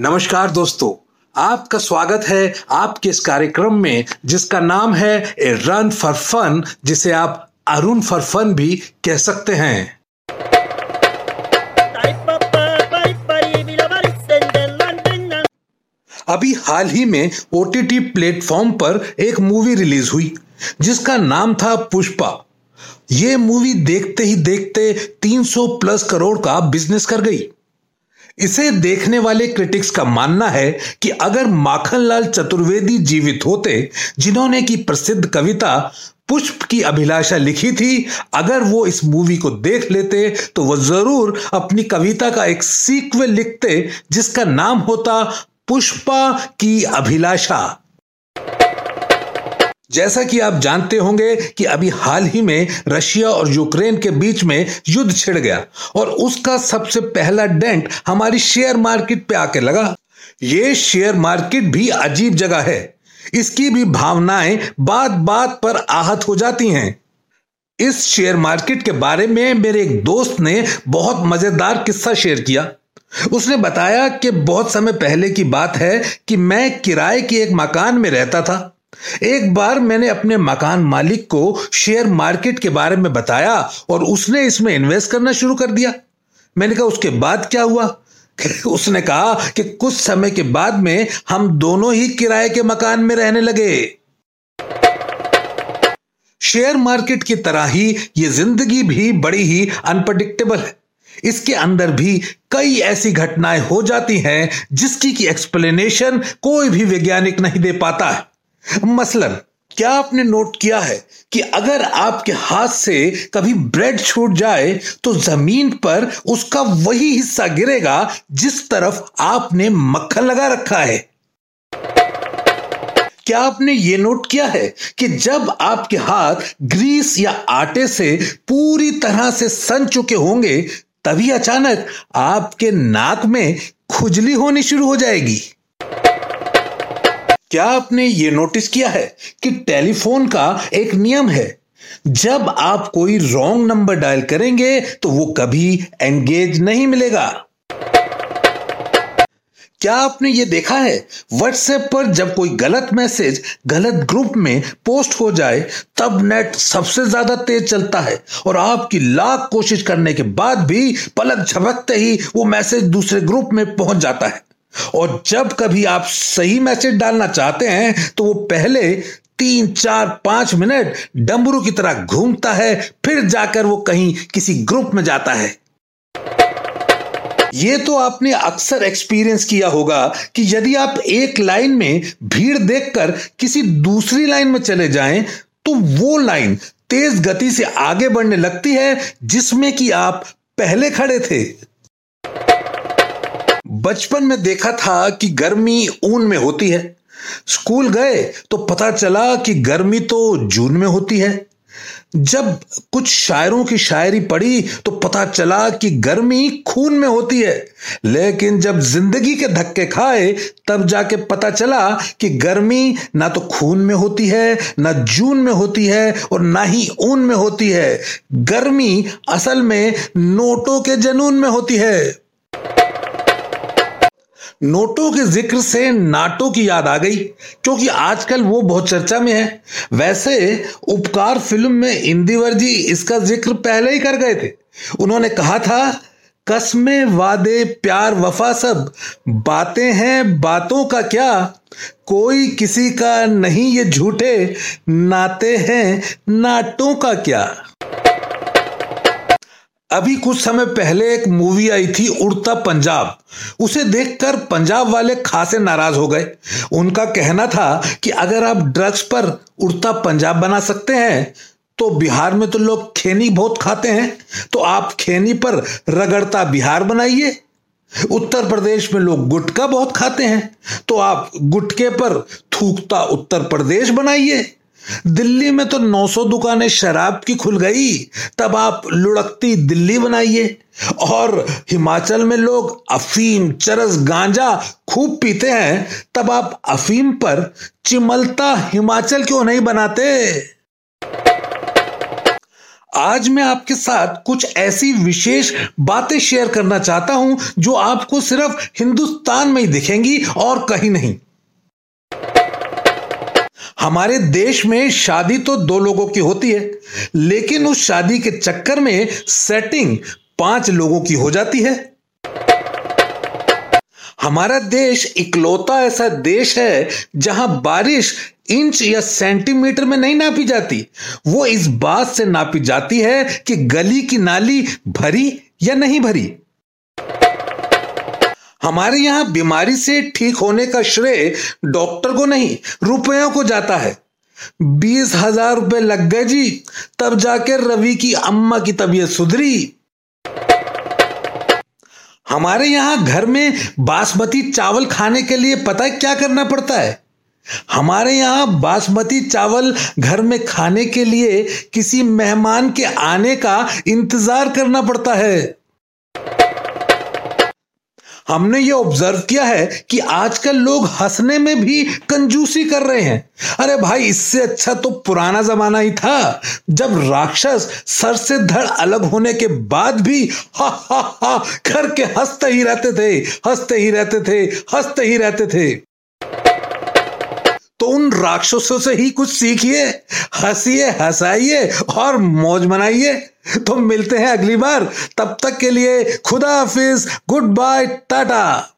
नमस्कार दोस्तों, आपका स्वागत है आपके इस कार्यक्रम में, जिसका नाम है ए रन फॉर फन, जिसे आप अरुण फॉर फन भी कह सकते हैं। अभी हाल ही में ओ टी प्लेटफॉर्म पर एक मूवी रिलीज़ हुई, जिसका नाम था पुष्पा। ये मूवी देखते ही देखते 300 प्लस करोड़ का बिज़नेस कर गई। इसे देखने वाले क्रिटिक्स का मानना है कि अगर माखनलाल चतुर्वेदी जीवित होते, जिन्होंने की प्रसिद्ध कविता पुष्प की अभिलाषा लिखी थी, अगर वो इस मूवी को देख लेते तो वो ज़रूर अपनी कविता का एक सीक्वल लिखते, जिसका नाम होता पुष्पा की अभिलाषा। जैसा कि आप जानते होंगे कि अभी हाल ही में रशिया और यूक्रेन के बीच में युद्ध छिड़ गया और उसका सबसे पहला डेंट हमारी शेयर मार्केट पे आके लगा। ये शेयर मार्केट भी अजीब जगह है। इसकी भी भावनाएँ बात बात पर आहत हो जाती हैं। इस शेयर मार्केट के बारे में मेरे एक दोस्त ने बहुत मज़ेदार किस्सा शेयर किया। उसने बताया कि बहुत समय पहले की बात है कि मैं किराए के एक मकान में रहता था। एक बार मैंने अपने मकान मालिक को शेयर मार्केट के बारे में बताया और उसने इसमें इन्वेस्ट करना शुरू कर दिया। मैंने कहा, उसके बाद क्या हुआ? उसने कहा कि कुछ समय के बाद में हम दोनों ही किराए के मकान में रहने लगे। शेयर मार्केट की तरह ही ये ज़िंदगी भी बड़ी ही अनप्रडिक्टेबल है। इसके अंदर भी कई ऐसी घटनाएँ हो जाती हैं जिसकी की एक्सप्लेनेशन कोई भी वैज्ञानिक नहीं दे पाता है। मसलन क्या आपने नोट किया है कि अगर आपके हाथ से कभी ब्रेड छूट जाए तो ज़मीन पर उसका वही हिस्सा गिरेगा जिस तरफ़ आपने मक्खन लगा रखा है? क्या आपने ये नोट किया है कि जब आपके हाथ ग्रीस या आटे से पूरी तरह से सन चुके होंगे, तभी अचानक आपके नाक में खुजली होनी शुरू हो जाएगी? क्या आपने ये नोटिस किया है कि टेलीफोन का एक नियम है? जब आप कोई रॉन्ग नंबर डायल करेंगे तो वो कभी एंगेज नहीं मिलेगा। क्या आपने ये देखा है? व्हाट्सएप पर जब कोई गलत मैसेज गलत ग्रुप में पोस्ट हो जाए, तब नेट सबसे ज़्यादा तेज चलता है और आपकी लाख कोशिश करने के बाद भी पलक झपकते ही वो मैसेज दूसरे ग्रुप में पहुँच जाता है। और जब कभी आप सही मैसेज डालना चाहते हैं तो वो पहले तीन, चार, पाँच मिनट डमरू की तरह घूमता है, फिर जाकर वो कहीं किसी ग्रुप में जाता है। ये तो आपने अक्सर एक्सपीरियंस किया होगा कि यदि आप एक लाइन में भीड़ देखकर किसी दूसरी लाइन में चले जाएँ तो वो लाइन तेज गति से आगे बढ़ने लगती है, जिसमें कि आप पहले खड़े थे। बचपन में देखा था कि गर्मी ऊन में होती है। स्कूल गए तो पता चला कि गर्मी तो जून में होती है। जब कुछ शायरों की शायरी पढ़ी तो पता चला कि गर्मी खून में होती है। लेकिन जब ज़िंदगी के धक्के खाए, तब जाके पता चला कि गर्मी ना तो खून में होती है, ना जून में होती है और ना ही ऊन में होती है। गर्मी असल में नोटों के जनून में होती है। नोटों के ज़िक्र से नाटो की याद आ गई, क्योंकि आजकल वो बहुत चर्चा में है। वैसे, उपकार फ़िल्म में इंदिवर जी इसका ज़िक्र पहले ही कर गए थे। उन्होंने कहा था, कस्मे वादे, प्यार, वफा सब। बातें हैं, बातों का क्या? कोई किसी का नहीं ये झूठे। नाते हैं, नाटों का क्या? अभी कुछ समय पहले एक मूवी आई थी, उड़ता पंजाब। उसे देखकर पंजाब वाले खासे नाराज़ हो गए। उनका कहना था कि अगर आप ड्रग्स पर उड़ता पंजाब बना सकते हैं तो बिहार में तो लोग खेनी बहुत खाते हैं। तो आप खेनी पर रगड़ता बिहार बनाइए। उत्तर प्रदेश में लोग गुटका बहुत खाते हैं। तो आप गुटके पर थूकता उत्तर प्रदेश बनाइए। दिल्ली में तो 900 दुकानें शराब की खुल गई। तब आप लुढ़कती दिल्ली बनाइए। और हिमाचल में लोग अफीम, चरस, गांजा खूब पीते हैं। तब आप अफीम पर चिमलता हिमाचल क्यों नहीं बनाते? आज मैं आपके साथ कुछ ऐसी विशेष बातें शेयर करना चाहता हूँ, जो आपको सिर्फ़ हिंदुस्तान में ही दिखेंगी और कहीं नहीं। हमारे देश में शादी तो दो लोगों की होती है, लेकिन उस शादी के चक्कर में सेटिंग पाँच लोगों की हो जाती है। हमारा देश इकलौता ऐसा देश है जहाँ बारिश इंच या सेंटीमीटर में नहीं नापी जाती। वो इस बात से नापी जाती है कि गली की नाली भरी या नहीं भरी। हमारे यहाँ बीमारी से ठीक होने का श्रेय डॉक्टर को नहीं, रुपयों को जाता है। बीस हज़ार रुपए लग गए जी, तब जाके रवि की अम्मा की तबीयत सुधरी। हमारे यहाँ घर में बासमती चावल खाने के लिए पता है क्या करना पड़ता है? हमारे यहाँ बासमती चावल घर में खाने के लिए किसी मेहमान के आने का इंतज़ार करना पड़ता है। हमने ये ऑब्ज़र्व किया है कि आजकल लोग हंसने में भी कंजूसी कर रहे हैं। अरे भाई, इससे अच्छा तो पुराना जमाना ही था, जब राक्षस सर से धड़ अलग होने के बाद भी हा हा हा, करके हँसते ही रहते थे, हँसते ही रहते थे, हँसते ही रहते थे। तो उन राक्षसों से ही कुछ सीखिए, हंसिए, हंसाइए और मौज मनाइए। तो मिलते हैं अगली बार। तब तक के लिए खुदा हाफिज गुड बाय टाटा।